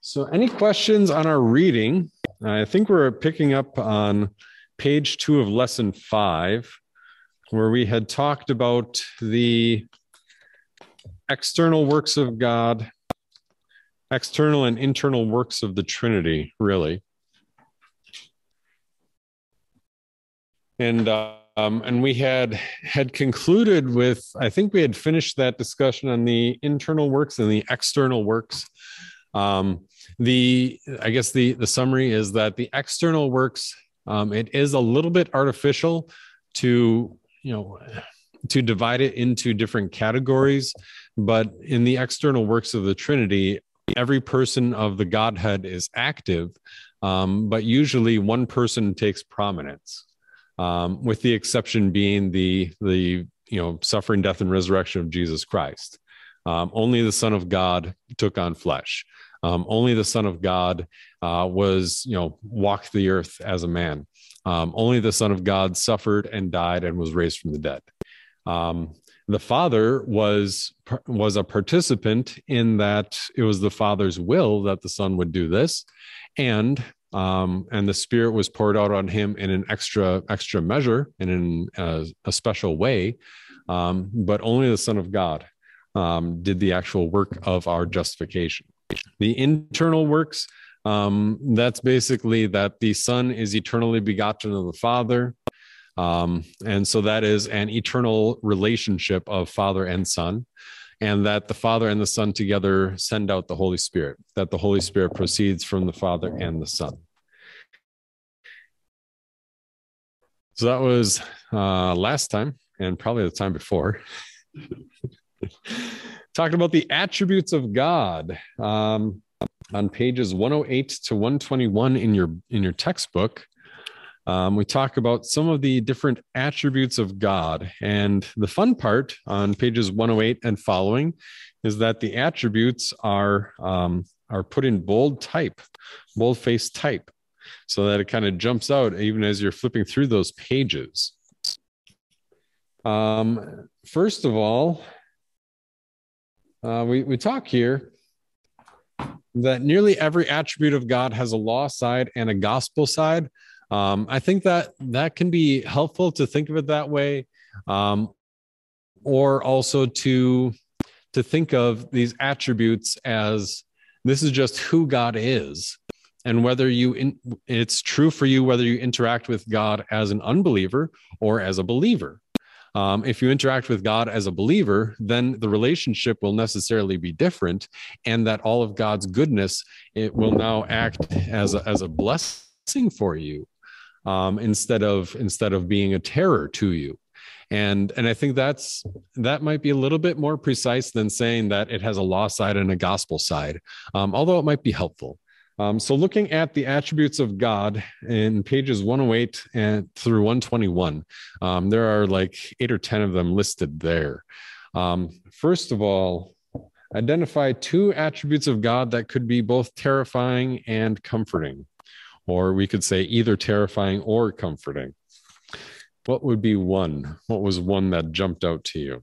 So, any questions on our reading? I think we're picking up on page two of lesson five, where we had talked about the external works of God, external and internal works of the Trinity, really. And um, and we had had concluded with I think we had finished that discussion on the internal works and the external works. Um, the I guess the the summary is that the external works um, it is a little bit artificial to you know to divide it into different categories, but in the external works of the Trinity, every person of the Godhead is active, um, but usually one person takes prominence um, with the exception being the the you know suffering, death, and resurrection of Jesus Christ. Um, only the Son of God took on flesh. Um, only the Son of God uh, was you know walked the earth as a man. Um, only the Son of God suffered and died and was raised from the dead. Um, the Father was was a participant in that it was the Father's will that the Son would do this, and um, and the spirit was poured out on him in an extra extra measure and in a, a special way um, but only the son of god um, did the actual work of our justification the internal works um, that's basically that the son is eternally begotten of the father um, and so that is an eternal relationship of father and son and that the Father and the Son together send out the Holy Spirit, that the Holy Spirit proceeds from the Father and the Son. So that was uh, last time and probably the time before. Talking about the attributes of God um, on pages 108 to 121 in your in your textbook. Um, we talk about some of the different attributes of God. And the fun part on pages 108 and following is that the attributes are, um, are put in bold type, bold face type, so that it kind of jumps out even as you're flipping through those pages. Um, first of all, uh, we, we talk here that nearly every attribute of God has a law side and a gospel side. Um, I think that that can be helpful to think of it that way, um, or also to to think of these attributes as this is just who God is, and whether you in, it's true for you whether you interact with God as an unbeliever or as a believer. Um, if you interact with God as a believer, then the relationship will necessarily be different, and that all of God's goodness it will now act as a, as a blessing for you um, instead of instead of being a terror to you. And and i think that's that might be a little bit more precise than saying that it has a law side and a gospel side um, although it might be helpful um, so looking at the attributes of god in pages 108 and through 121 um, there are like eight or ten of them listed there um, first of all identify two attributes of god that could be both terrifying and comforting or we could say either terrifying or comforting. What would be one? What was one that jumped out to you?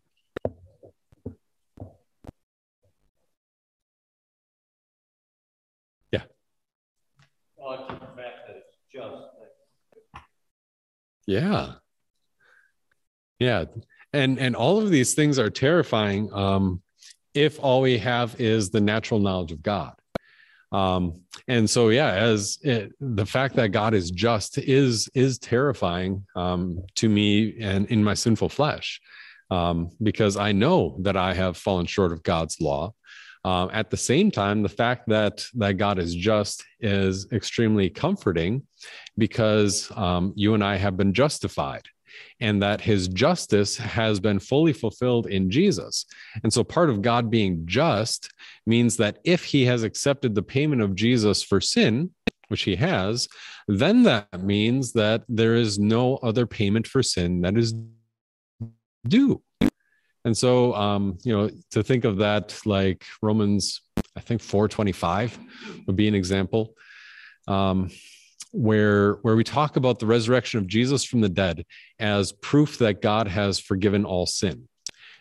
Just. Yeah. Yeah. And and all of these things are terrifying um, if all we have is the natural knowledge of God. Um, and so, yeah, as it, the fact that God is just is is terrifying um, to me and in my sinful flesh, um, because I know that I have fallen short of God's law. Um, at the same time, the fact that that God is just is extremely comforting, because um, you and I have been justified and that his justice has been fully fulfilled in Jesus. And so part of God being just means that if he has accepted the payment of Jesus for sin, which he has, then that means that there is no other payment for sin that is due. And so, um, you know, to think of that like Romans, I think 425 would be an example. Um, where where we talk about the resurrection of Jesus from the dead as proof that God has forgiven all sin.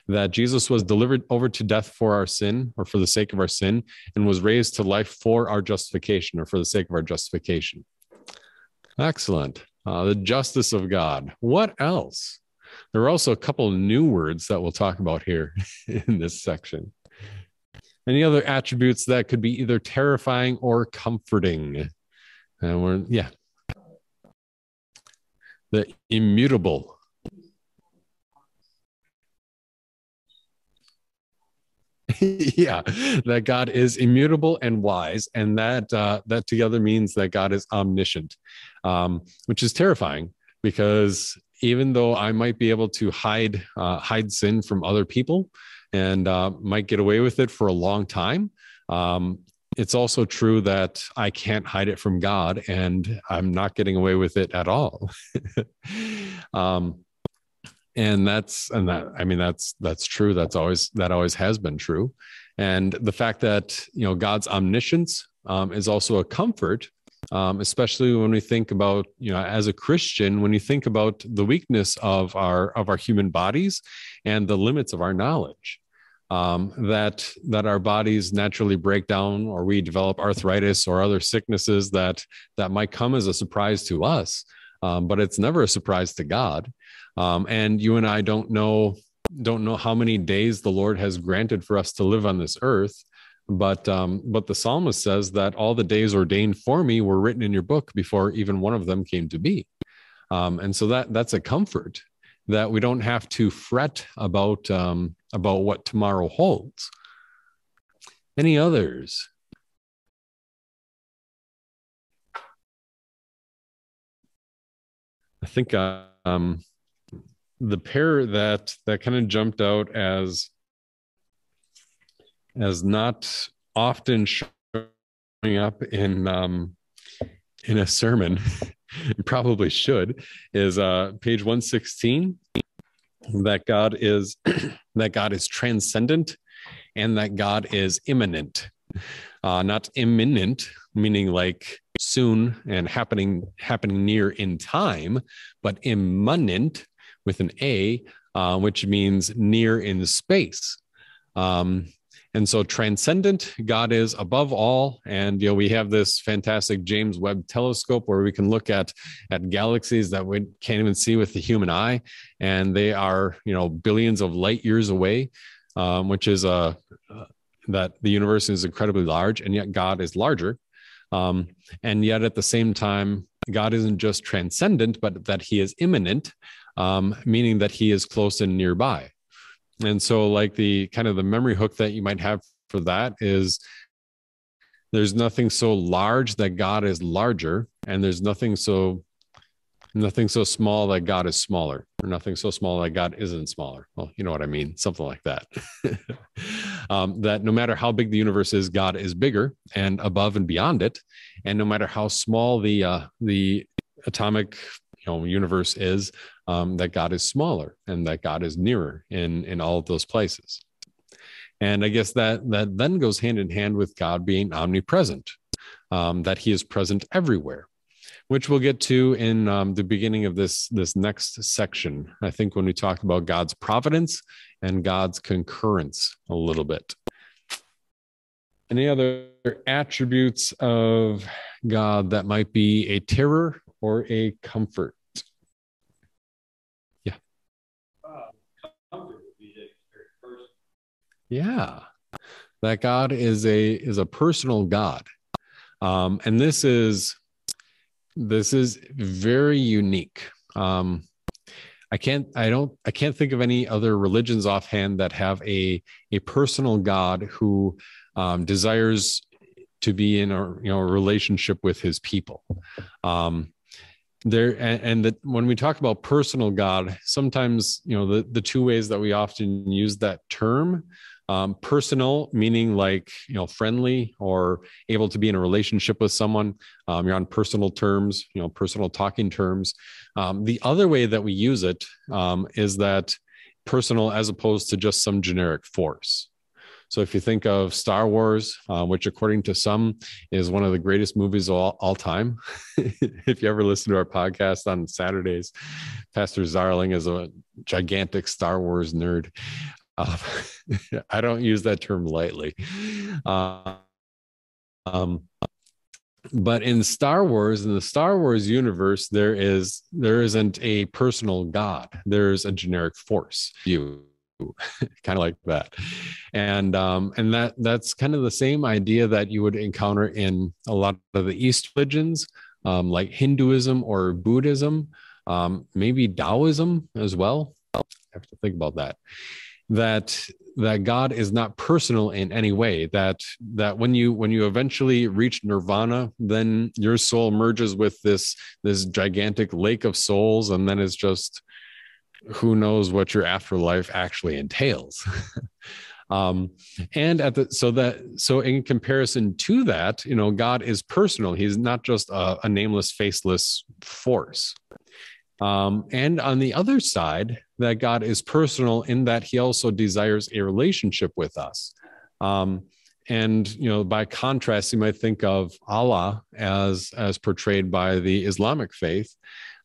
that Jesus was delivered over to death for our sin or for the sake of our sin and was raised to life for our justification or for the sake of our justification. Excellent. Uh, the justice of God. What else? There are also a couple new words that we'll talk about here in this section. Any other attributes that could be either terrifying or comforting? And we're, yeah. The immutable. yeah, that God is immutable and wise, and that uh, that together means that God is omniscient, um, which is terrifying because even though I might be able to hide uh, hide sin from other people and uh, might get away with it for a long time, um, it's also true that I can't hide it from God, and I'm not getting away with it at all. um, and that's and that i mean that's that's true that's always that always has been true and the fact that you know god's omniscience um, is also a comfort um, especially when we think about you know as a christian when you think about the weakness of our of our human bodies and the limits of our knowledge um, that that our bodies naturally break down or we develop arthritis or other sicknesses that that might come as a surprise to us um, but it's never a surprise to god um, and you and I don't know don't know how many days the Lord has granted for us to live on this earth. But um, but the psalmist says that all the days ordained for me were written in your book before even one of them came to be. Um, and so that that's a comfort that we don't have to fret about um, about what tomorrow holds. Any others? I think um, the pair that that kind of jumped out as as not often showing up in um, in a sermon, probably should, is uh, page 116 that God is that God is transcendent and that God is immanent. Uh, not imminent, meaning like soon and happening happening near in time, but immanent, with an A, uh, which means near in space. Um, and so transcendent, God is above all. And you know, we have this fantastic James Webb telescope where we can look at at galaxies that we can't even see with the human eye, and they are you know billions of light years away, um, which is a uh, that the universe is incredibly large, and yet God is larger. Um, and yet at the same time, God isn't just transcendent, but that He is immanent um, meaning that he is close and nearby. And so, like the kind of the memory hook that you might have for that is there's nothing so large that God is larger, and there's nothing so nothing so small that God is smaller, or nothing so small that God isn't smaller. Well, you know what I mean, something like that. um, that no matter how big the universe is, God is bigger and above and beyond it, and no matter how small the uh, the atomic you know universe is, um, that God is smaller and that God is nearer in in all of those places. And I guess that that then goes hand in hand with God being omnipresent, um, that He is present everywhere, which we'll get to in um, the beginning of this this next section. I think when we talk about God's providence and God's concurrence a little bit. Any other attributes of God that might be a terror or a comfort? Yeah. That God is a is a personal God. Um, and this is this is very unique. Um, I can't I don't I can't think of any other religions offhand that have a a personal God who um, desires to be in a you know a relationship with his people. Um, there and, and that when we talk about personal God, sometimes you know the the two ways that we often use that term um, personal meaning like you know friendly or able to be in a relationship with someone um, you're on personal terms you know personal talking terms um, the other way that we use it um, is that personal as opposed to just some generic force so if you think of Star Wars, uh, which according to some is one of the greatest movies of all, all time, if you ever listen to our podcast on Saturdays, Pastor Zarling is a gigantic Star Wars nerd. Uh, I don't use that term lightly. Uh, um, but in Star Wars, in the Star Wars universe, there is there isn't a personal God. There's a generic force. You kind of like that, and um, and that that's kind of the same idea that you would encounter in a lot of the East religions, um, like Hinduism or Buddhism, um, maybe Taoism as well. I have to think about that. That that God is not personal in any way. That that when you when you eventually reach nirvana, then your soul merges with this this gigantic lake of souls, and then it's just who knows what your afterlife actually entails. um and at the so that so in comparison to that you know god is personal he's not just a, a nameless faceless force um, and on the other side, that God is personal in that he also desires a relationship with us. Um, and you know, by contrast, you might think of Allah as as portrayed by the Islamic faith,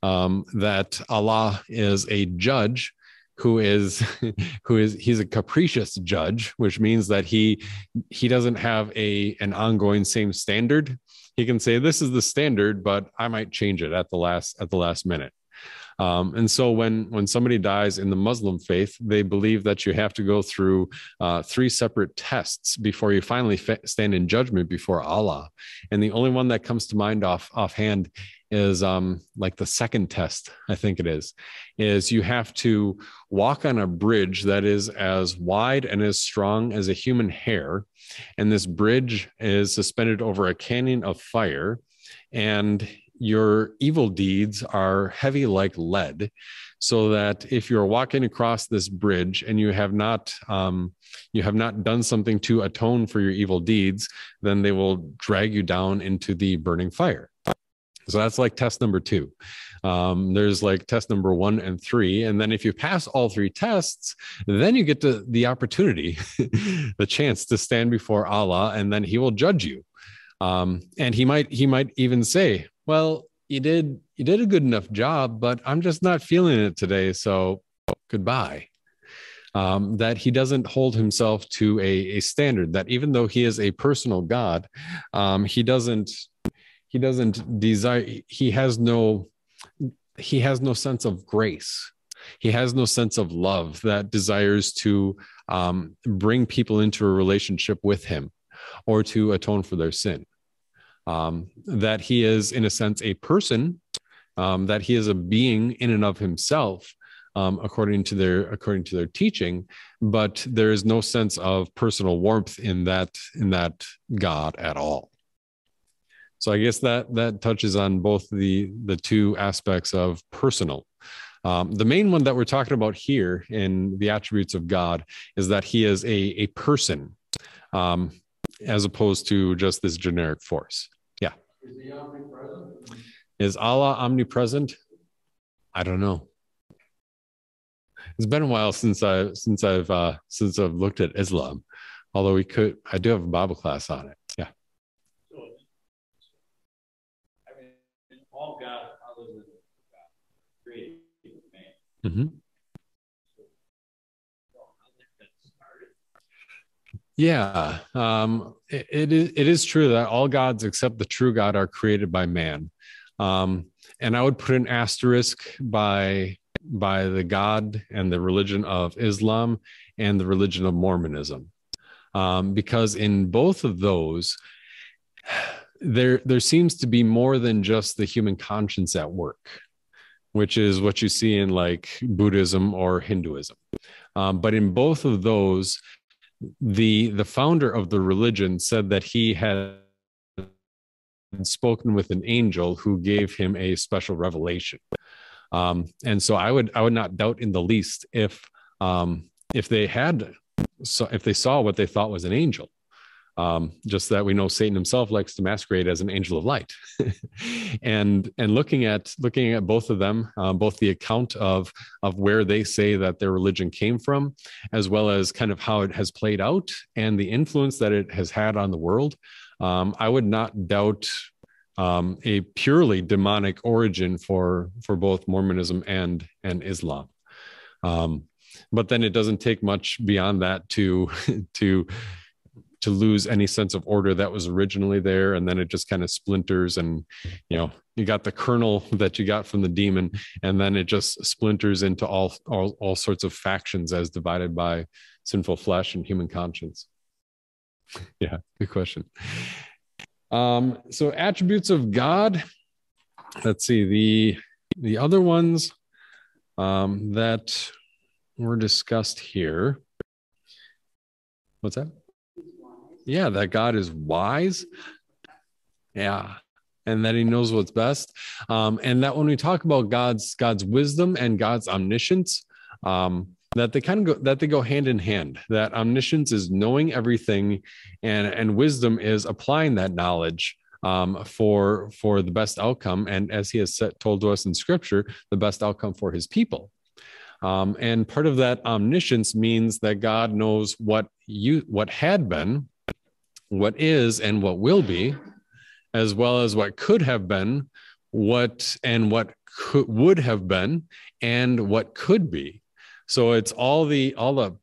um, that Allah is a judge who is who is he's a capricious judge, which means that he he doesn't have a an ongoing same standard. He can say this is the standard, but I might change it at the last at the last minute. Um, and so when when somebody dies in the Muslim faith, they believe that you have to go through uh, three separate tests before you finally fa- stand in judgment before Allah. And the only one that comes to mind off offhand is um, like the second test, I think it is, is you have to walk on a bridge that is as wide and as strong as a human hair. And this bridge is suspended over a canyon of fire. And your evil deeds are heavy like lead so that if you're walking across this bridge and you have not um, you have not done something to atone for your evil deeds then they will drag you down into the burning fire. So that's like test number two. Um, there's like test number one and three and then if you pass all three tests then you get to the opportunity the chance to stand before allah and then he will judge you um, and he might he might even say well, you did you did a good enough job, but I'm just not feeling it today. So goodbye. Um, that he doesn't hold himself to a, a standard. That even though he is a personal God, um, he doesn't he doesn't desire. He has no he has no sense of grace. He has no sense of love that desires to um, bring people into a relationship with him or to atone for their sin um, that he is, in a sense, a person, um, that he is a being in and of himself, um, according to their according to their teaching. But there is no sense of personal warmth in that in that God at all. So I guess that that touches on both the the two aspects of personal. Um, the main one that we're talking about here in the attributes of God is that He is a a person. Um, as opposed to just this generic force. Yeah. Is he omnipresent? Is Allah omnipresent? I don't know. It's been a while since I since I've uh, since I've looked at Islam, although we could I do have a Bible class on it. Yeah. I mean, all God other than God created man. Mm-hmm. Yeah, um, it, it is. It is true that all gods except the true God are created by man, um, and I would put an asterisk by by the God and the religion of Islam and the religion of Mormonism, um, because in both of those, there there seems to be more than just the human conscience at work, which is what you see in like Buddhism or Hinduism. Um, but in both of those, the the founder of the religion said that he had spoken with an angel who gave him a special revelation. Um, and so i would i would not doubt in the least if um, if they had so if they saw what they thought was an angel um, just that we know Satan himself likes to masquerade as an angel of light, and and looking at looking at both of them, uh, both the account of of where they say that their religion came from, as well as kind of how it has played out and the influence that it has had on the world, um, I would not doubt um, a purely demonic origin for for both Mormonism and and Islam. Um, but then it doesn't take much beyond that to to to lose any sense of order that was originally there and then it just kind of splinters and you know you got the kernel that you got from the demon and then it just splinters into all all, all sorts of factions as divided by sinful flesh and human conscience. Yeah good question. Um so attributes of god let's see the the other ones um that were discussed here. What's that yeah, that God is wise. Yeah. And that he knows what's best. Um, and that when we talk about God's God's wisdom and God's omniscience, um, that they kind of go that they go hand in hand. That omniscience is knowing everything, and and wisdom is applying that knowledge um, for for the best outcome. And as he has set, told to us in Scripture, the best outcome for his people. Um, and part of that omniscience means that God knows what you what had been, what is and what will be, as well as what could have been, what and what could, would have been, and what could be. So it's all the all the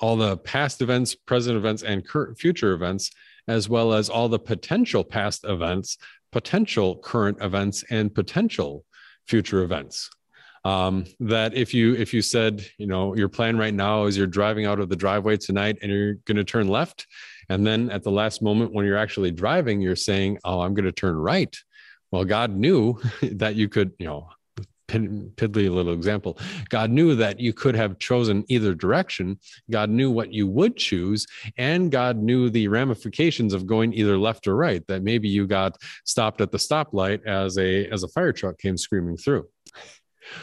all the past events, present events, and current future events, as well as all the potential past events, potential current events, and potential future events um, that if you if you said you know your plan right now is you're driving out of the driveway tonight and you're going to turn left and then at the last moment when you're actually driving you're saying oh i'm going to turn right. Well god knew that you could you know piddly little example. God knew that you could have chosen either direction. God knew what you would choose and god knew the ramifications of going either left or right that maybe you got stopped at the stoplight as a as a fire truck came screaming through.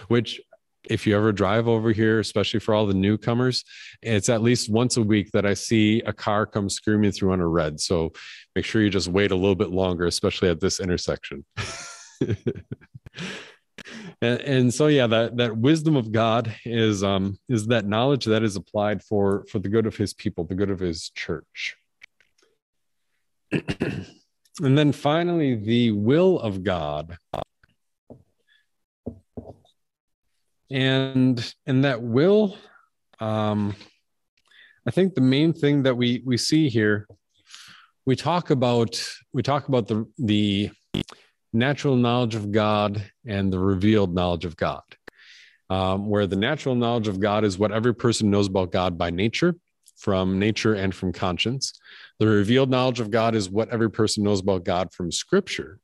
Which if you ever drive over here, especially for all the newcomers, it's at least once a week that I see a car come screaming through on a red. So make sure you just wait a little bit longer, especially at this intersection. and, and, so yeah, that that wisdom of God is um is that knowledge that is applied for for the good of his people, the good of his church. and then finally, the will of God and and that will um i think the main thing that we we see here we talk about we talk about the the natural knowledge of god and the revealed knowledge of god um, where the natural knowledge of god is what every person knows about god by nature from nature and from conscience. The revealed knowledge of god is what every person knows about god from scripture.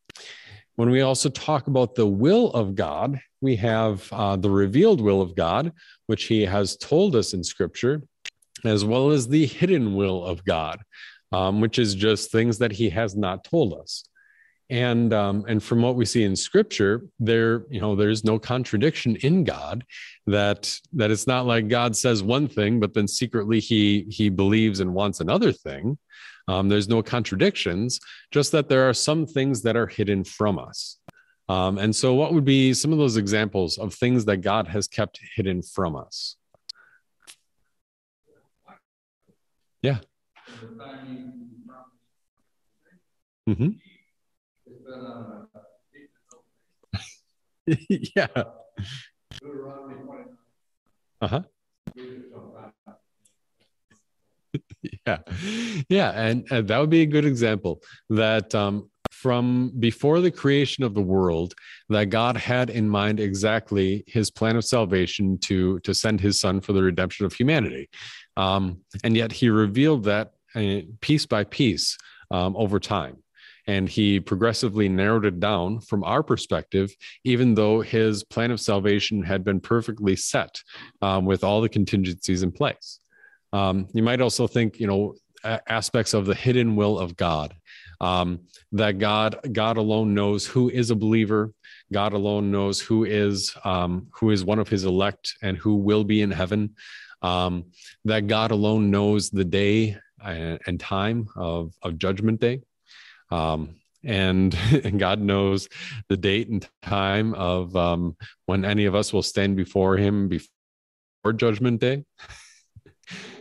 When we also talk about the will of God, we have uh, the revealed will of God, which He has told us in Scripture, as well as the hidden will of God, um, which is just things that He has not told us. And um, and from what we see in Scripture, there you know there's no contradiction in God. That that it's not like God says one thing, but then secretly He He believes and wants another thing. Um, there's no contradictions, just that there are some things that are hidden from us. Um, and so, what would be some of those examples of things that God has kept hidden from us? Yeah. Mm-hmm. yeah. Uh huh. yeah. Yeah and, and, that would be a good example that um, from before the creation of the world that god had in mind exactly his plan of salvation to to send his son for the redemption of humanity. Um, and yet he revealed that uh, piece by piece um, over time. And he progressively narrowed it down from our perspective, even though his plan of salvation had been perfectly set um, with all the contingencies in place. Um, you might also think, you know, aspects of the hidden will of God. Um, that God, God alone knows who is a believer. God alone knows who is um, who is one of His elect and who will be in heaven. Um, that God alone knows the day and, and time of of Judgment Day. Um, and, and, God knows the date and time of um, when any of us will stand before Him before Judgment Day.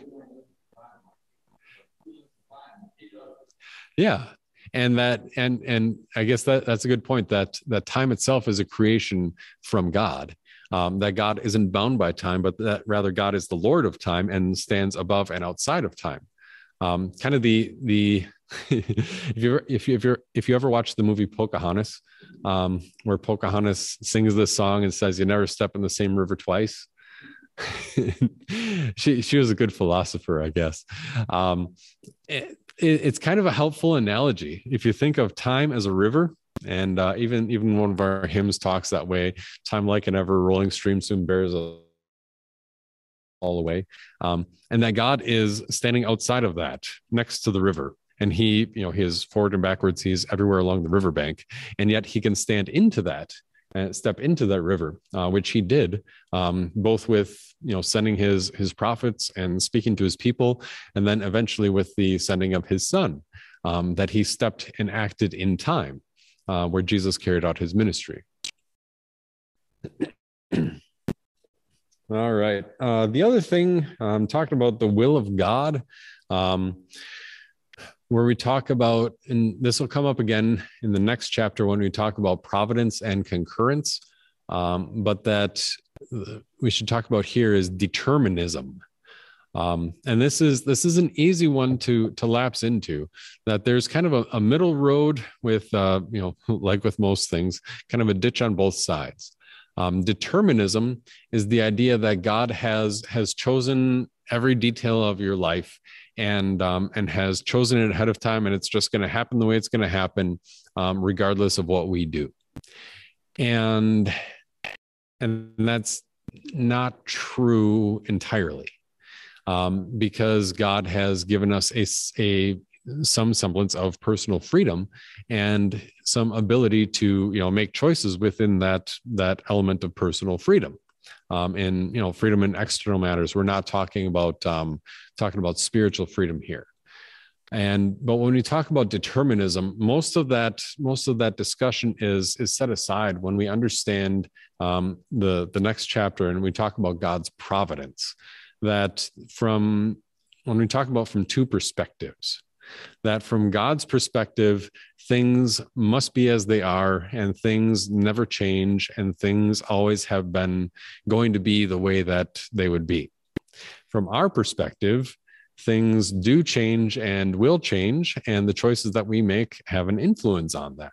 yeah and that and and i guess that that's a good point that that time itself is a creation from god um, that God isn't bound by time, but that rather God is the Lord of time and stands above and outside of time. Um, kind of the the if you if you if you if you ever watch the movie Pocahontas, um, where Pocahontas sings this song and says, "You never step in the same river twice." she she was a good philosopher, I guess. Um, it, it, it's kind of a helpful analogy. If you think of time as a river and uh, even even one of our hymns talks that way time like an ever rolling stream soon bears all away um, and that god is standing outside of that next to the river and he you know he is forward and backwards he's everywhere along the riverbank and yet he can stand into that step into that river uh, which he did um, both with you know sending his his prophets and speaking to his people and then eventually with the sending of his son um, that he stepped and acted in time uh, where Jesus carried out his ministry. All right. Uh, the other thing, um, talking about the will of God, um, where we talk about, and this will come up again in the next chapter when we talk about providence and concurrence, um, but that we should talk about here is determinism. Um, and this is this is an easy one to to lapse into. That there's kind of a, a middle road with uh, you know like with most things, kind of a ditch on both sides. Um, determinism is the idea that God has has chosen every detail of your life and um, and has chosen it ahead of time, and it's just going to happen the way it's going to happen, um, regardless of what we do. And and that's not true entirely um, because God has given us a, a some semblance of personal freedom and some ability to you know make choices within that that element of personal freedom um, and you know freedom in external matters. We're not talking about um, talking about spiritual freedom here. And but when we talk about determinism most of that most of that discussion is is set aside when we understand um, the the next chapter and we talk about god's providence. That from when we talk about from two perspectives, that from God's perspective, things must be as they are, and things never change, and things always have been going to be the way that they would be. From our perspective, things do change and will change, and the choices that we make have an influence on that.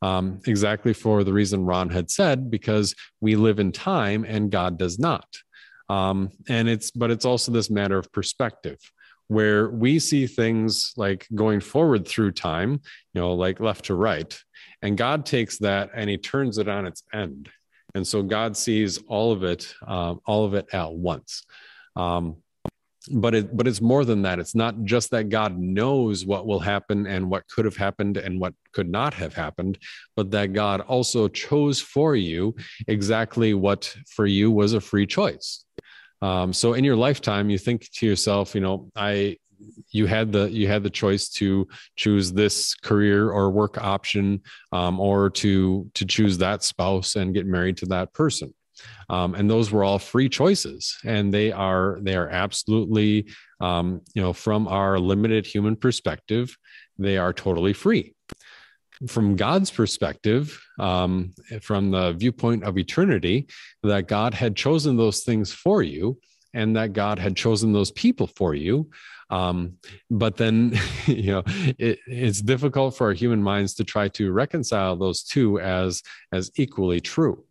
Um, exactly for the reason Ron had said, because we live in time and God does not. Um, and it's, but it's also this matter of perspective where we see things like going forward through time, you know, like left to right. And God takes that and he turns it on its end. And so God sees all of it, um, all of it at once. Um, but it but it's more than that it's not just that god knows what will happen and what could have happened and what could not have happened but that god also chose for you exactly what for you was a free choice um, so in your lifetime, you think to yourself, you know, I you had the you had the choice to choose this career or work option um, or to to choose that spouse and get married to that person. Um, and those were all free choices. And they are they are absolutely um, you know from our limited human perspective they are totally free from God's perspective, um, from the viewpoint of eternity, that God had chosen those things for you and that God had chosen those people for you. Um, but then, you know, it, it's difficult for our human minds to try to reconcile those two as as equally true.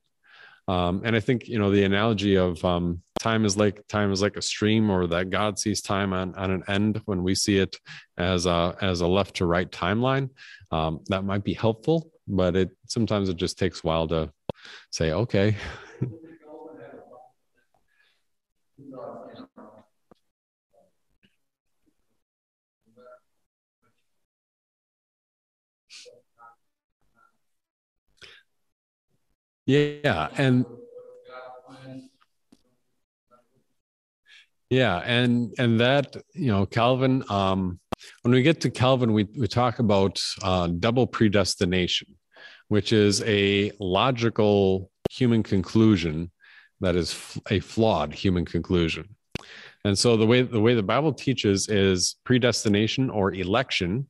Um, and I think you know the analogy of um, time is like time is like a stream, or that God sees time on on an end when we see it as a as a left to right timeline. Um, that might be helpful, but it sometimes it just takes a while to say, okay. Yeah, and yeah, and and that you know Calvin. Um, when we get to Calvin, we we talk about uh, double predestination, which is a logical human conclusion that is a flawed human conclusion. And so the way the way the Bible teaches is predestination or election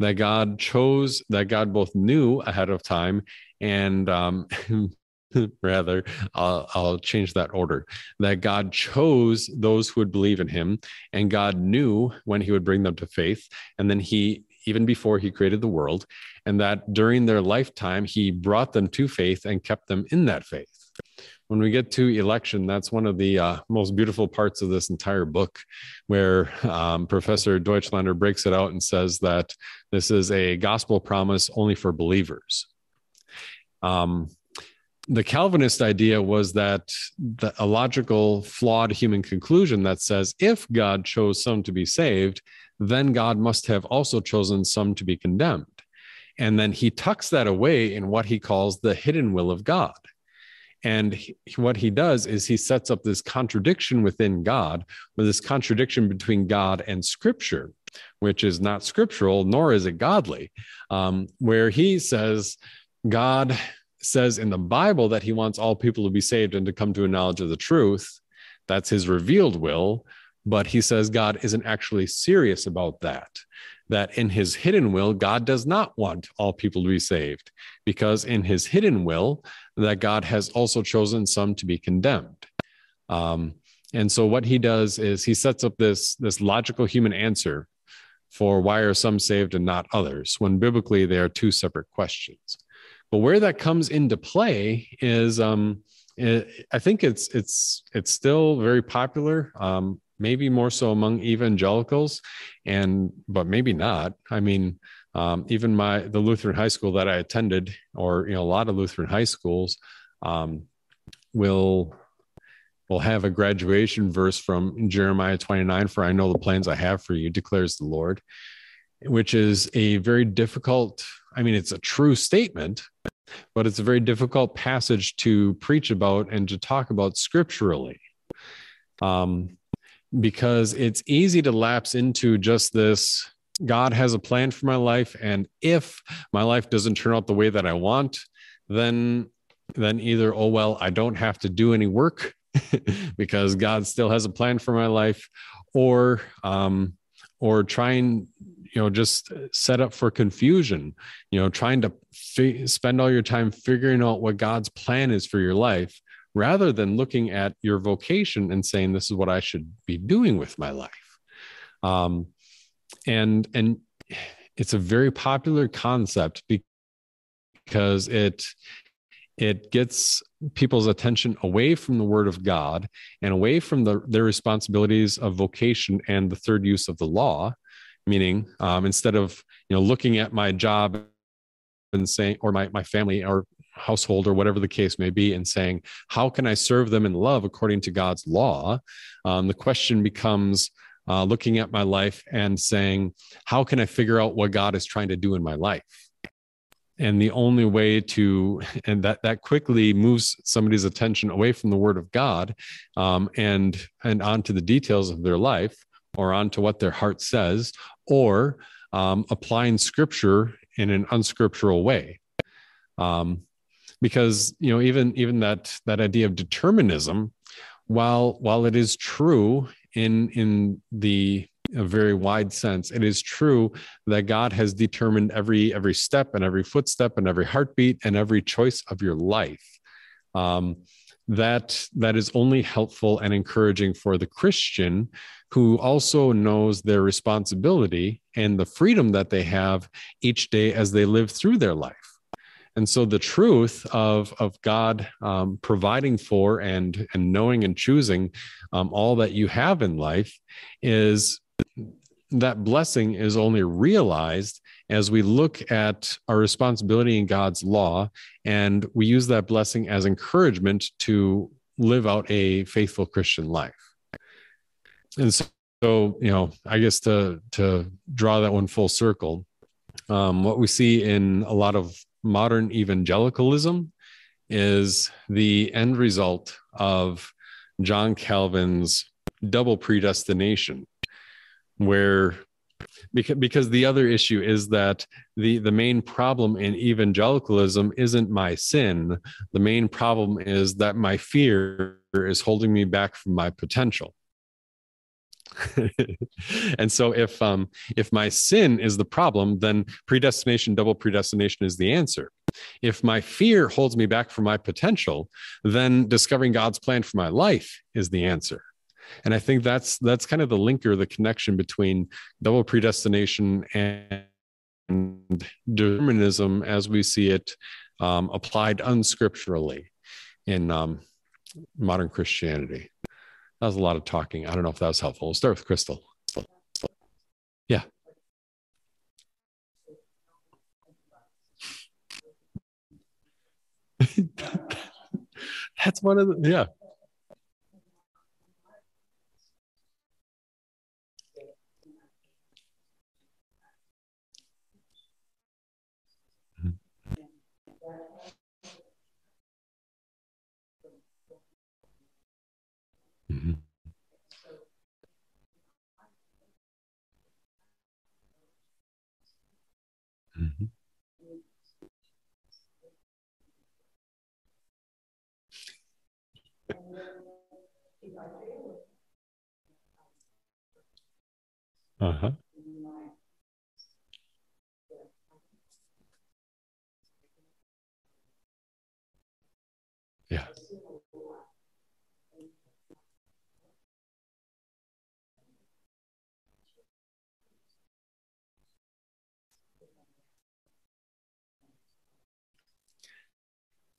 that God chose, that God both knew ahead of time and um, rather I'll, I'll, change that order that god chose those who would believe in him and god knew when he would bring them to faith and then he even before he created the world and that during their lifetime he brought them to faith and kept them in that faith. When we get to election that's one of the uh, most beautiful parts of this entire book where um, professor deutschlander breaks it out and says that this is a gospel promise only for believers um, the Calvinist idea was that the, a logical, flawed human conclusion that says if God chose some to be saved, then God must have also chosen some to be condemned. And then he tucks that away in what he calls the hidden will of God. And he, what he does is he sets up this contradiction within God, or this contradiction between God and Scripture, which is not scriptural, nor is it godly, um, where he says, God says in the Bible that he wants all people to be saved and to come to a knowledge of the truth. That's his revealed will. But he says God isn't actually serious about that. That in his hidden will, God does not want all people to be saved, because in his hidden will, that God has also chosen some to be condemned. Um, and so what he does is he sets up this, this logical human answer for why are some saved and not others, when biblically they are two separate questions. But where that comes into play is, um, it, I think it's it's it's still very popular. Um, maybe more so among evangelicals, and but maybe not. I mean, um, even my the Lutheran high school that I attended, or you know, a lot of Lutheran high schools um, will will have a graduation verse from Jeremiah 29 for I know the plans I have for you declares the Lord which is a very difficult I mean, it's a true statement, but it's a very difficult passage to preach about and to talk about scripturally. Um, because it's easy to lapse into just this God has a plan for my life. And if my life doesn't turn out the way that I want, then then either, oh well, I don't have to do any work because God still has a plan for my life, or um, or try and you know just set up for confusion you know trying to spend all your time figuring out what god's plan is for your life rather than looking at your vocation and saying this is what i should be doing with my life. Um, and and it's a very popular concept because it it gets people's attention away from the word of god and away from the, their responsibilities of vocation and the third use of the law meaning um, instead of you know looking at my job and saying or my, my family or household or whatever the case may be and saying how can i serve them in love according to god's law? Um, the question becomes uh, looking at my life and saying how can i figure out what god is trying to do in my life? And the only way to and that that quickly moves somebody's attention away from the word of god um, and and onto the details of their life or onto what their heart says or um, applying scripture in an unscriptural way. Um, because you know even even that that idea of determinism, while while it is true in in the a very wide sense it is true that god has determined every every step and every footstep and every heartbeat and every choice of your life um, that that is only helpful and encouraging for the christian who also knows their responsibility and the freedom that they have each day as they live through their life. And so the truth of, of God um, providing for and, and knowing and choosing um, all that you have in life is that blessing is only realized as we look at our responsibility in God's law and we use that blessing as encouragement to live out a faithful Christian life. And so, you know, I guess to to draw that one full circle, um, what we see in a lot of modern evangelicalism is the end result of John Calvin's double predestination, where because because the other issue is that the the main problem in evangelicalism isn't my sin. The main problem is that my fear is holding me back from my potential. And so if um if my sin is the problem then predestination double predestination is the answer. If my fear holds me back from my potential, then discovering God's plan for my life is the answer. And I think that's that's kind of the linker, the connection between double predestination and determinism as we see it um, applied unscripturally in um, modern Christianity. That was a lot of talking. I don't know if that was helpful. We'll start with Crystal. Yeah. That's one of the, yeah. Uh-huh. Yeah.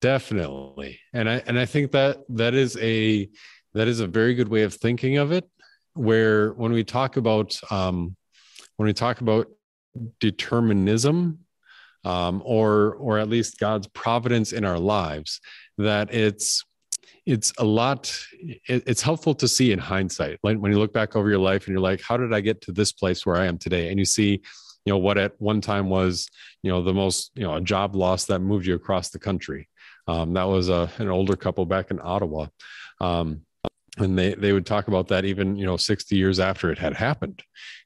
Definitely. And I and I think that that is a that is a very good way of thinking of it where when we talk about um when we talk about determinism um or or at least God's providence in our lives that it's it's a lot it, it's helpful to see in hindsight. Like when you look back over your life and you're like how did i get to this place where i am today? And you see you know what at one time was you know the most you know a job loss that moved you across the country. Um, that was a, an older couple back in Ottawa. Um, and they, they would talk about that even, you know, 60 years after it had happened.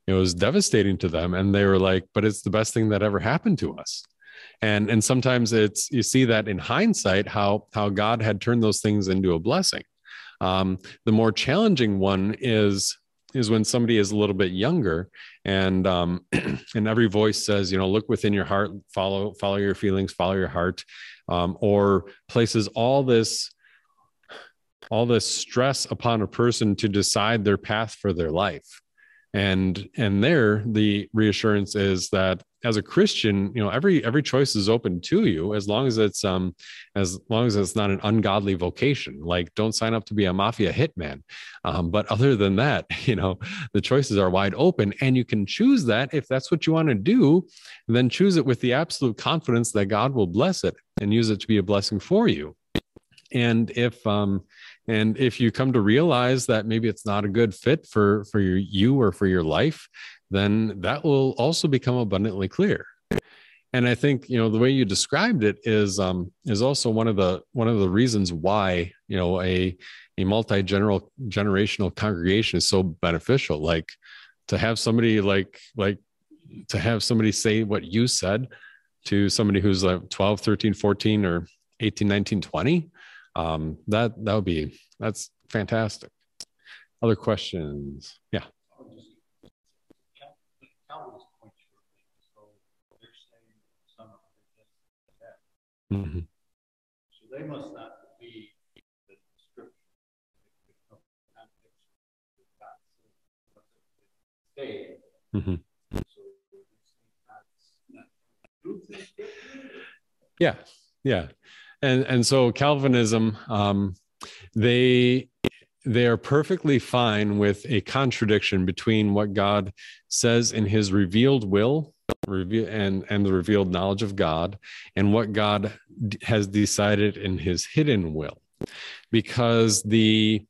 It was devastating to them. And they were like, but it's the best thing that ever happened to us. And, and sometimes it's, you see that in hindsight, how, how God had turned those things into a blessing. Um, the more challenging one is is when somebody is a little bit younger and um, and every voice says you know look within your heart follow follow your feelings follow your heart um, or places all this all this stress upon a person to decide their path for their life. And and there the reassurance is that as a christian you know every every choice is open to you as long as it's um as long as it's not an ungodly vocation like don't sign up to be a mafia hitman. Um, but other than that you know the choices are wide open and you can choose that. If that's what you want to do then choose it with the absolute confidence that god will bless it and use it to be a blessing for you. And if um and if you come to realize that maybe it's not a good fit for for your, you or for your life then that will also become abundantly clear. And i think you know the way you described it is um is also one of the one of the reasons why you know a a multi-general generational congregation is so beneficial. Like to have somebody like like to have somebody say what you said to somebody who's like 12 13 14 or 18 19 20 um, that that would be that's fantastic. Other questions? Yeah. Mm-hmm. So they must not be the scripture. Mm-hmm. Yeah, yeah and and so Calvinism, um, they they are perfectly fine with a contradiction between what God says in His revealed will and and the revealed knowledge of God and what God has decided in His hidden will, because the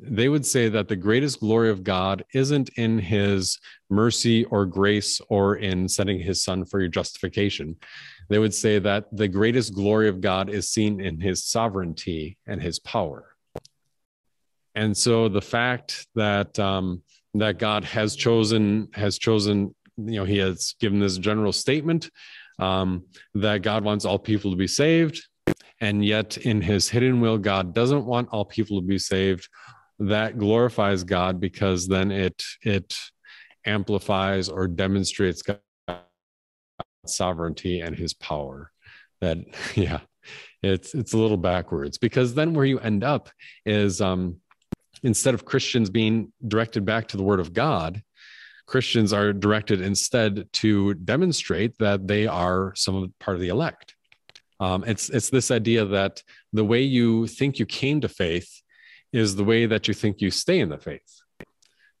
they would say that the greatest glory of God isn't in his mercy or grace or in sending his son for your justification they would say that the greatest glory of God is seen in his sovereignty and his power. And so the fact that um, that God has chosen has chosen, you know, he has given this general statement um, that God wants all people to be saved, and yet in his hidden will, God doesn't want all people to be saved. That glorifies God because then it it amplifies or demonstrates God sovereignty and his power. that yeah it's it's a little backwards because then where you end up is um instead of christians being directed back to the word of god christians are directed instead to demonstrate that they are some part of the elect um, it's it's this idea that the way you think you came to faith is the way that you think you stay in the faith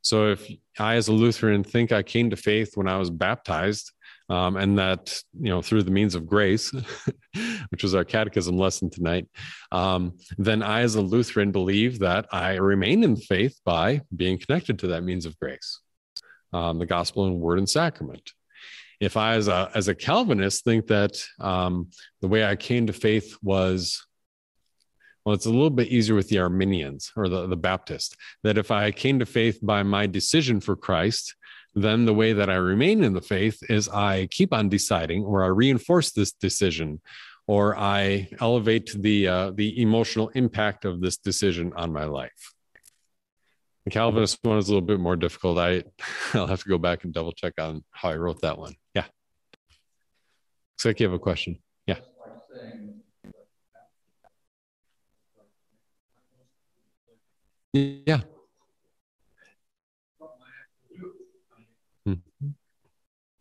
so if i as a lutheran think i came to faith when i was baptized um, and that you know through the means of grace which was our catechism lesson tonight um, then i as a lutheran believe that i remain in faith by being connected to that means of grace um, the gospel and word and sacrament. If i as a as a calvinist think that um, the way i came to faith was well, it's a little bit easier with the Arminians or the, the Baptist, that if I came to faith by my decision for Christ, then the way that I remain in the faith is I keep on deciding, or I reinforce this decision, or I elevate the uh, the emotional impact of this decision on my life. The Calvinist one is a little bit more difficult. I I'll have to go back and double check on how I wrote that one. Yeah. Looks like you have a question. Yeah. Yeah.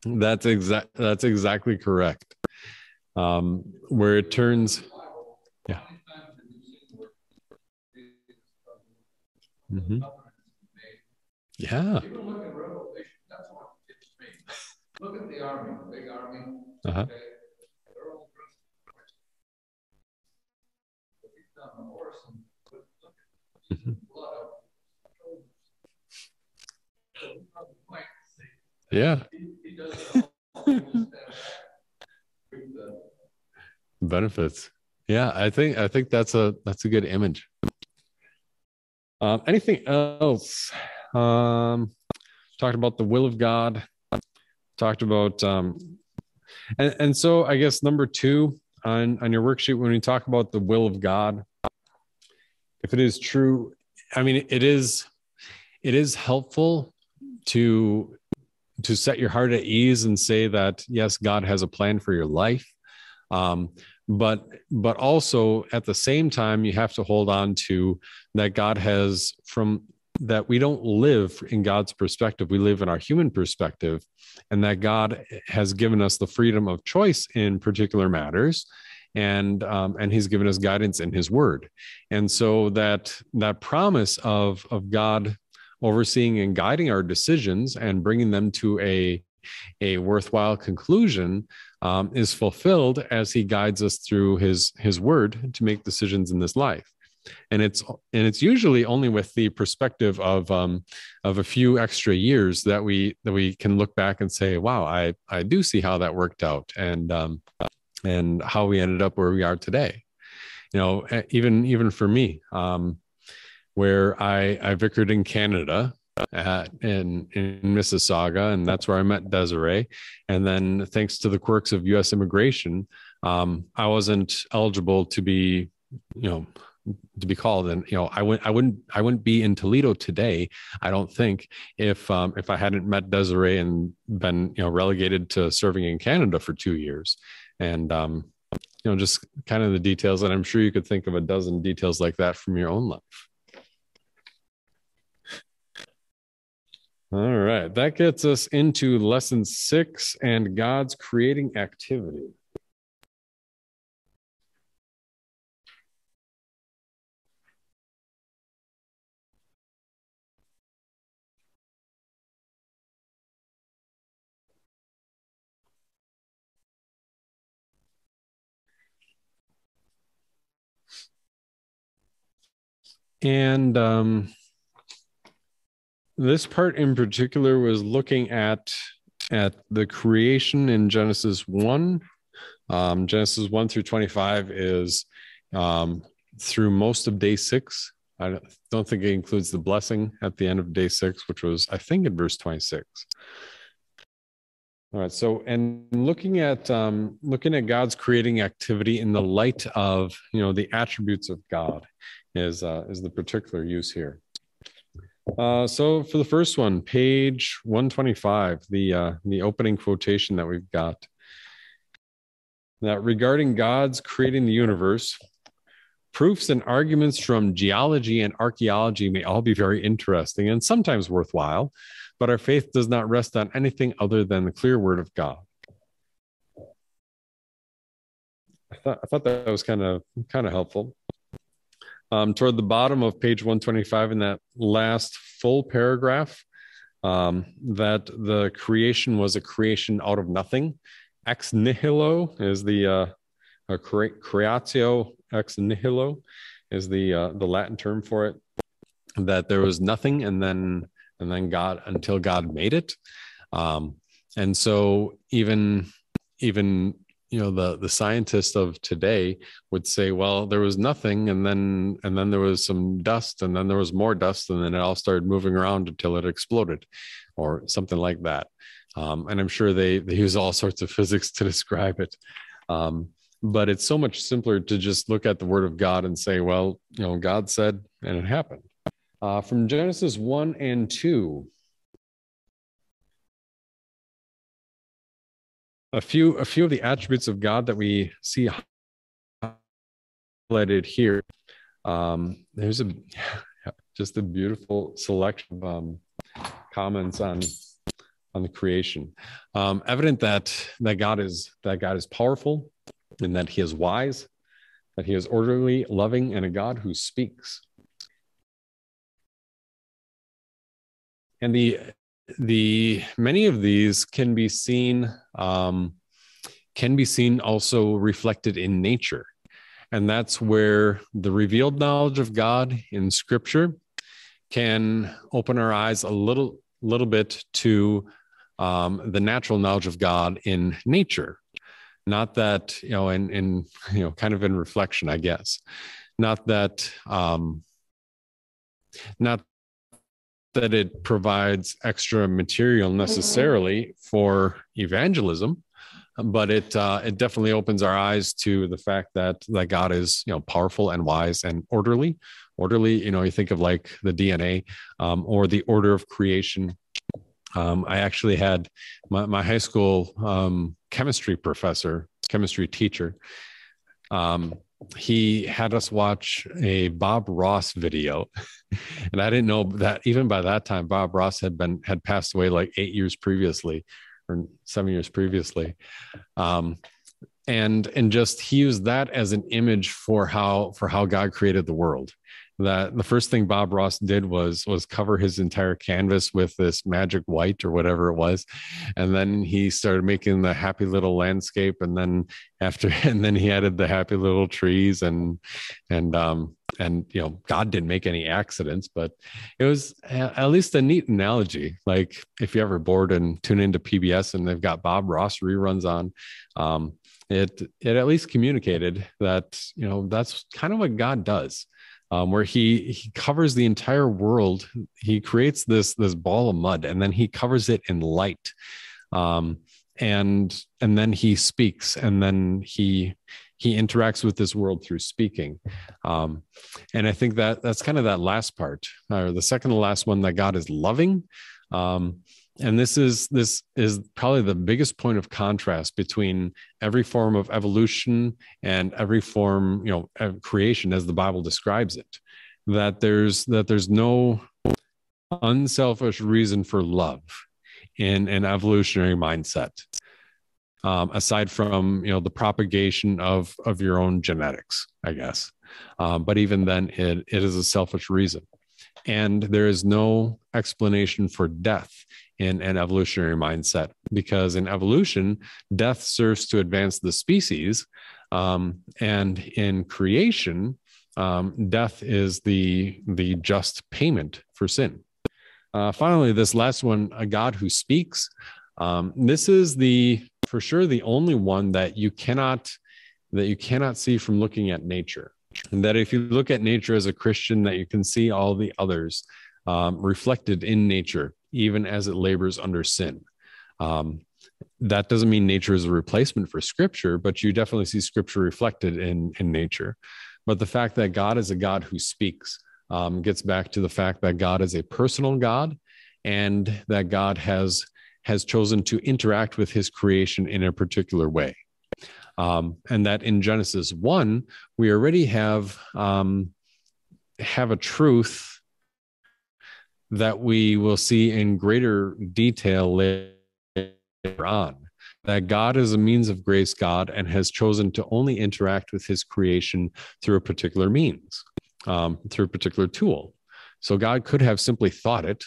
That's exact. That's exactly correct. Um, where it turns, yeah. Mm-hmm. Yeah. Look at the army, the big army. Uh-huh. Okay. Mm-hmm. Yeah. Benefits. Yeah, I think I think that's a that's a good image. Um, anything else? Um, talked about the will of God. Talked about um, and and so I guess number two on on your worksheet when we talk about the will of God, if it is true, I mean it is it is helpful to to set your heart at ease and say that yes god has a plan for your life. Um, but but also at the same time you have to hold on to that god has from that we don't live in god's perspective. We live in our human perspective and that god has given us the freedom of choice in particular matters and um, and he's given us guidance in his word. And so that that promise of of god overseeing and guiding our decisions and bringing them to a a worthwhile conclusion um, is fulfilled as he guides us through his his word to make decisions in this life. And it's and it's usually only with the perspective of um, of a few extra years that we that we can look back and say wow i i do see how that worked out and um, and how we ended up where we are today. You know even even for me um, where I, I vicared in Canada at, in, in Mississauga, and that's where I met Desiree. And then, thanks to the quirks of U.S. immigration, um, I wasn't eligible to be, you know, to be called. And you know, I wouldn't, I wouldn't, I wouldn't be in Toledo today. I don't think if um, if I hadn't met Desiree and been, you know, relegated to serving in Canada for two years, and um, you know, just kind of the details. And I'm sure you could think of a dozen details like that from your own life. All right. That gets us into lesson six and God's creating activity. And um, this part in particular was looking at at the creation in Genesis one. Um, Genesis one through twenty five is um, through most of day six. I don't think it includes the blessing at the end of day six, which was I think in verse twenty six. All right. So, and looking at um, looking at God's creating activity in the light of you know the attributes of God is uh, is the particular use here. Uh, so for the first one, page 125, the uh, the opening quotation that we've got. that regarding God's creating the universe, proofs and arguments from geology and archaeology may all be very interesting and sometimes worthwhile, but our faith does not rest on anything other than the clear word of God. I thought, I thought that was kind of kind of helpful. Um, toward the bottom of page 125 in that last full paragraph, um, that the creation was a creation out of nothing. Ex nihilo is the uh, creatio ex nihilo is the uh, the Latin term for it. That there was nothing, and then and then God until God made it. Um, and so even even you know the the scientists of today would say well there was nothing and then and then there was some dust and then there was more dust and then it all started moving around until it exploded or something like that. Um, and i'm sure they they use all sorts of physics to describe it. Um, but it's so much simpler to just look at the word of god and say well you know god said and it happened. Uh, from genesis 1 and 2 a few a few of the attributes of God that we see highlighted here. Um, there's a just a beautiful selection of um, comments on on the creation. Um, evident that that God is that God is powerful and that He is wise, that He is orderly, loving, and a God who speaks. And the the many of these can be seen um, can be seen also reflected in nature. And that's where the revealed knowledge of god in scripture can open our eyes a little little bit to um, the natural knowledge of god in nature. Not that you know in in you know kind of in reflection i guess. Not that um not that it provides extra material mm-hmm. necessarily for evangelism but it uh, it definitely opens our eyes to the fact that that God is you know powerful and wise and orderly. Orderly, you know, you think of like the DNA um, or the order of creation. Um, I actually had my, my high school um, chemistry professor, chemistry teacher. He had us watch a Bob Ross video. and I didn't know that even by that time, Bob Ross had been had passed away like eight years previously or seven years previously. Um, and and just he used that as an image for how for how God created the world that the first thing Bob Ross did was was cover his entire canvas with this magic white or whatever it was, and then he started making the happy little landscape, and then after and then he added the happy little trees and and um and you know God didn't make any accidents, but it was at least a neat analogy. Like if you ever bored and tune into PBS and they've got Bob Ross reruns on. Um, it it at least communicated that you know that's kind of what God does um, where he he covers the entire world. He creates this this ball of mud, and then he covers it in light, um, and and then he speaks, and then he he interacts with this world through speaking. Um, and i think that that's kind of that last part or the second to last one that god is loving. Um, and this is this is probably the biggest point of contrast between every form of evolution and every form you know of creation as the bible describes it. That there's that there's no unselfish reason for love in an evolutionary mindset um, aside from you know the propagation of of your own genetics i guess. Um, but even then it, it is a selfish reason. And there is no explanation for death in an evolutionary mindset because in evolution, death serves to advance the species. Um, and in creation, um, death is the, the just payment for sin. Uh, finally, this last one, a God who speaks. Um, this is the for sure the only one that you cannot that you cannot see from looking at nature and that if you look at nature as a christian that you can see all the others um, reflected in nature even as it labors under sin. Um, that doesn't mean nature is a replacement for scripture, but you definitely see scripture reflected in, in nature. But the fact that God is a God who speaks um, gets back to the fact that God is a personal God and that God has has chosen to interact with his creation in a particular way. Um, and that in Genesis 1, we already have, um, have a truth that we will see in greater detail later on. That God is a means of grace, God, and has chosen to only interact with his creation through a particular means, um, through a particular tool. So God could have simply thought it,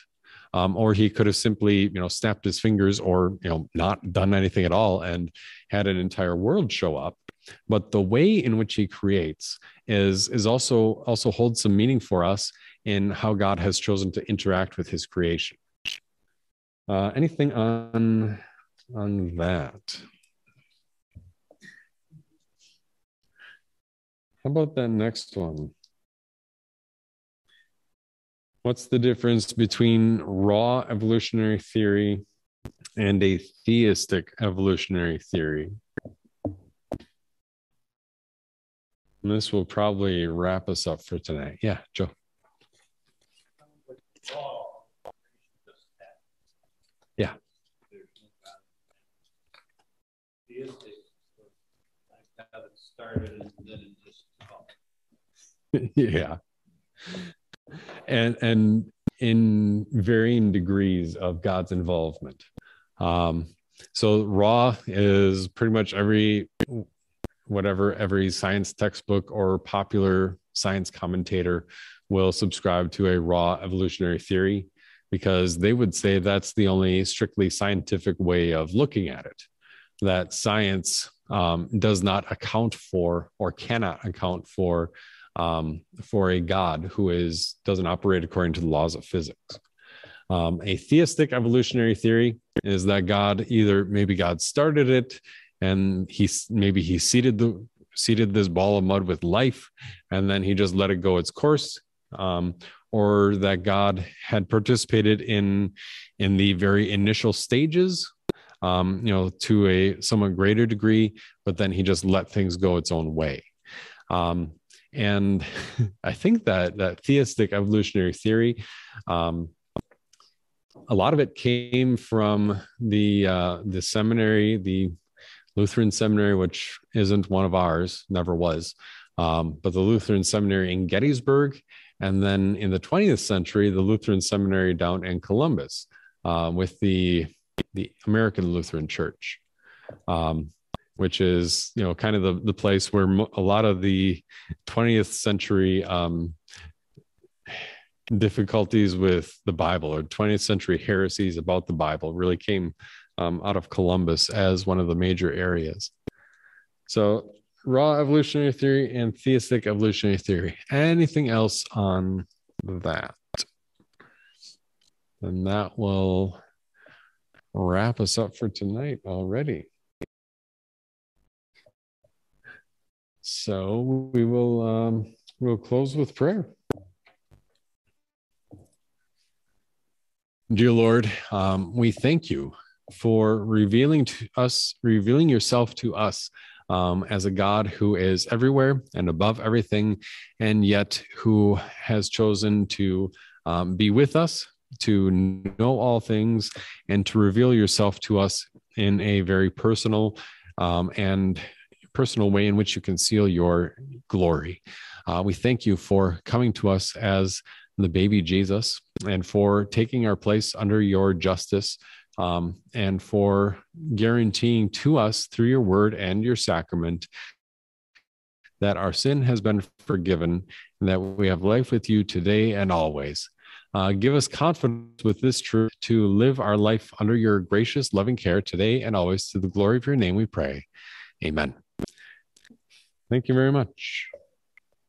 um, or he could have simply, you know, snapped his fingers or, you know, not done anything at all and had an entire world show up. But the way in which he creates is is also also holds some meaning for us in how God has chosen to interact with his creation. Uh, anything on on that? How about that next one? What's the difference between raw evolutionary theory and a theistic evolutionary theory? And this will probably wrap us up for tonight. Yeah, Joe. Yeah. yeah and and in varying degrees of god's involvement um so raw is pretty much every whatever every science textbook or popular science commentator will subscribe to a raw evolutionary theory because they would say that's the only strictly scientific way of looking at it that science um, does not account for or cannot account for um, for a God who is doesn't operate according to the laws of physics. Um, a theistic evolutionary theory is that God either maybe God started it and he maybe he seeded the seeded this ball of mud with life and then he just let it go its course um, or that God had participated in in the very initial stages um, you know to a somewhat greater degree but then he just let things go its own way. Um, and I think that that theistic evolutionary theory, um, a lot of it came from the uh, the seminary, the Lutheran seminary, which isn't one of ours, never was, um, but the Lutheran seminary in Gettysburg, and then in the 20th century, the Lutheran seminary down in Columbus, uh, with the the American Lutheran Church. Um, which is you know kind of the, the place where a lot of the 20th century um, difficulties with the bible or 20th century heresies about the bible really came um, out of columbus as one of the major areas so raw evolutionary theory and theistic evolutionary theory. Anything else on that? And that will wrap us up for tonight already. So we will um, we'll close with prayer. Dear Lord, um, we thank you for revealing to us, revealing yourself to us um, as a God who is everywhere and above everything, and yet who has chosen to um, be with us, to know all things, and to reveal yourself to us in a very personal um, and personal way in which you conceal your glory. Uh, we thank you for coming to us as the baby Jesus and for taking our place under your justice um, and for guaranteeing to us through your word and your sacrament that our sin has been forgiven and that we have life with you today and always. Uh, give us confidence with this truth to live our life under your gracious, loving care today and always. To the glory of your name, we pray. Amen. Thank you very much.